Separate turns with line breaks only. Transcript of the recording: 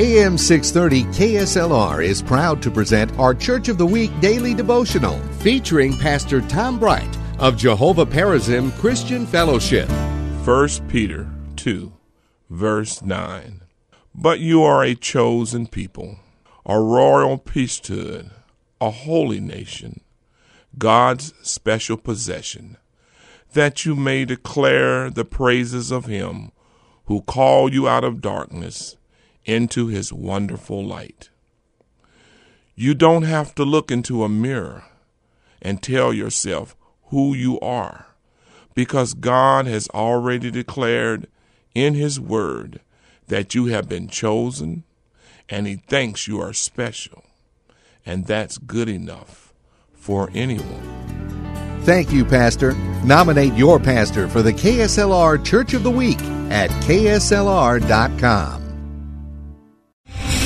AM 630 KSLR is proud to present our Church of the Week daily devotional featuring Pastor Tom Bright of Jehovah Perazim Christian Fellowship.
1 Peter 2, verse 9. But you are a chosen people, a royal priesthood, a holy nation, God's special possession, that you may declare the praises of Him who called you out of darkness into his wonderful light. You don't have to look into a mirror and tell yourself who you are because God has already declared in his word that you have been chosen and he thinks you are special. And that's good enough for anyone.
Thank you, Pastor. Nominate your pastor for the KSLR Church of the Week at kslr.com.